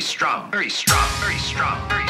very strong. Very strong. Very strong. Very strong.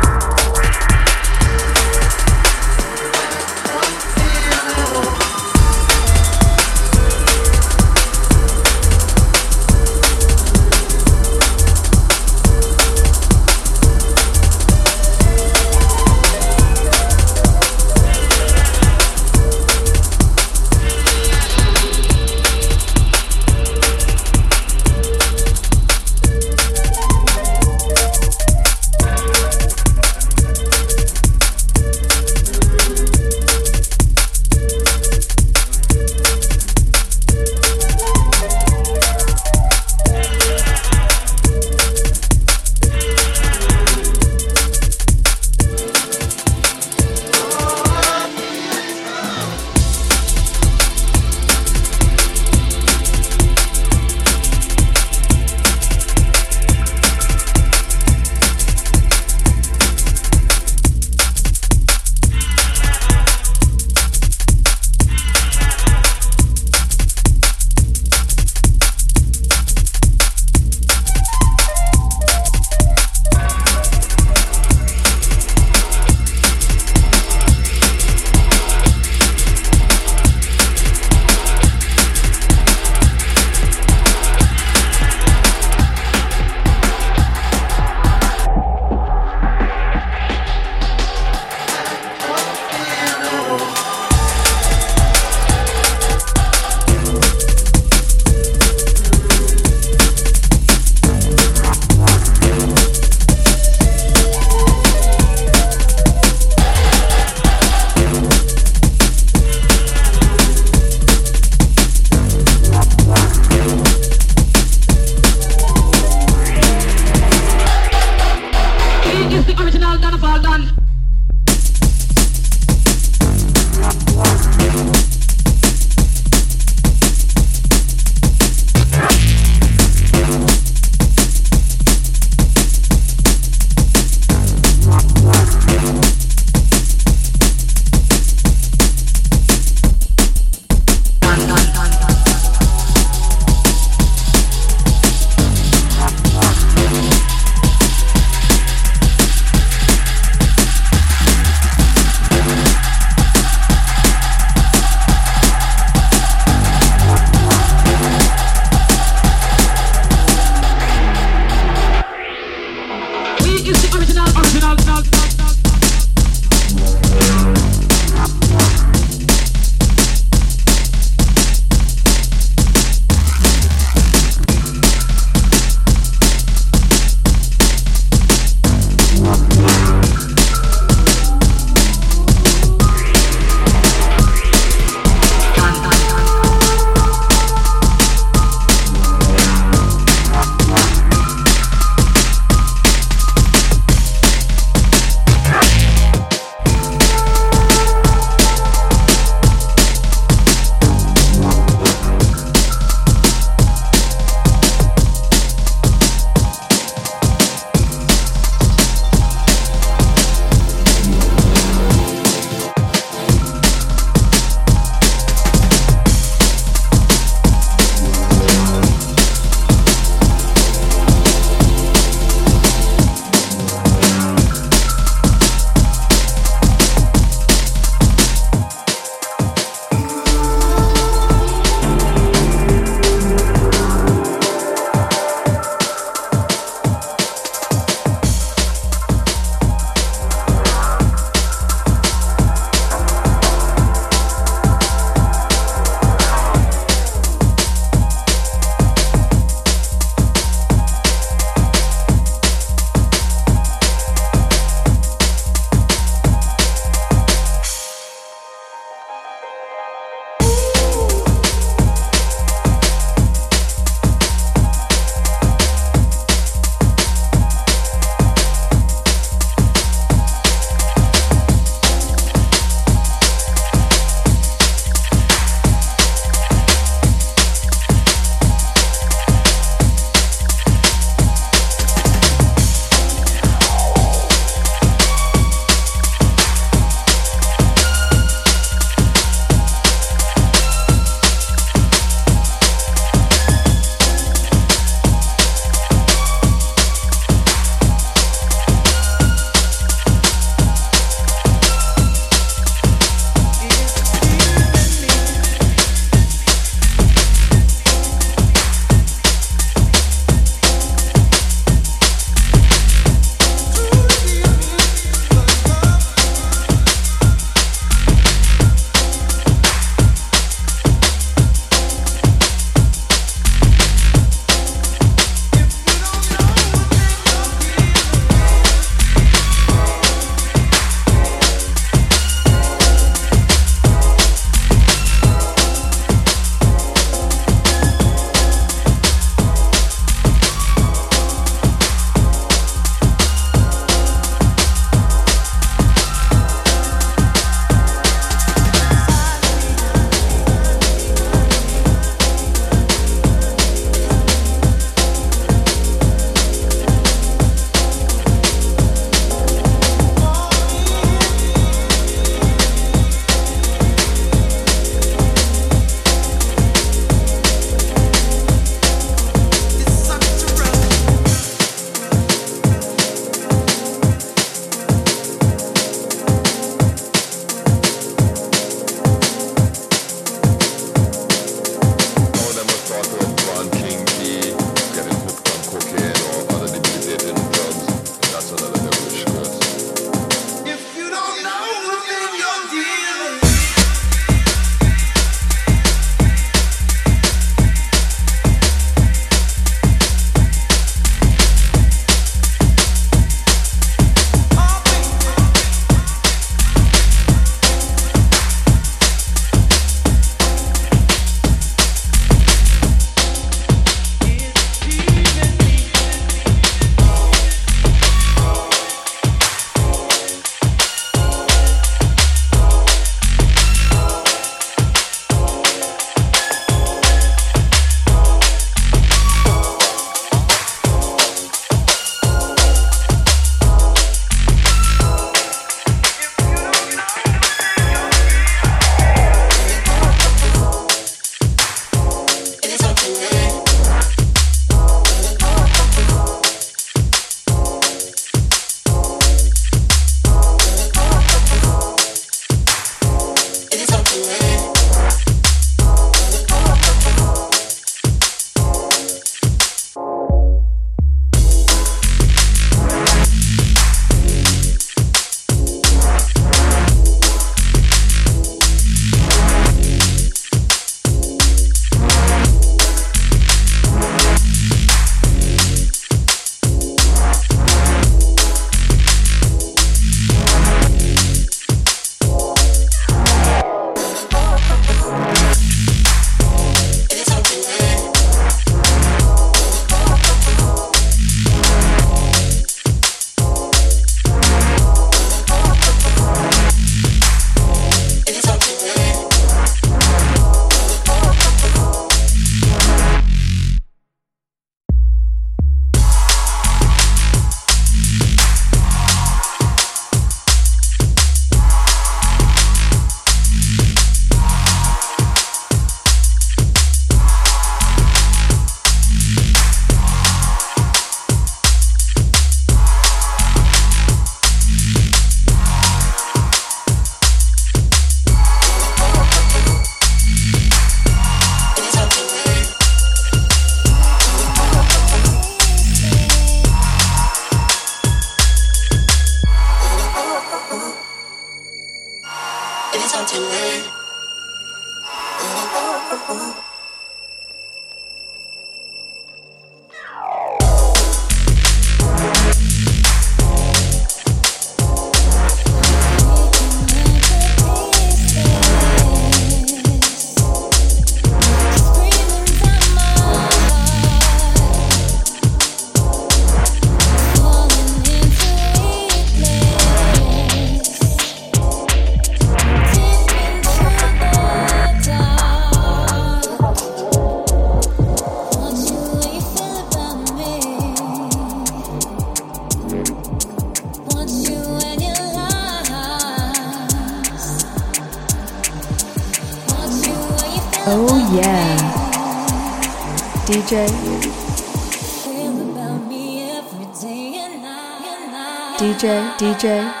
DJ,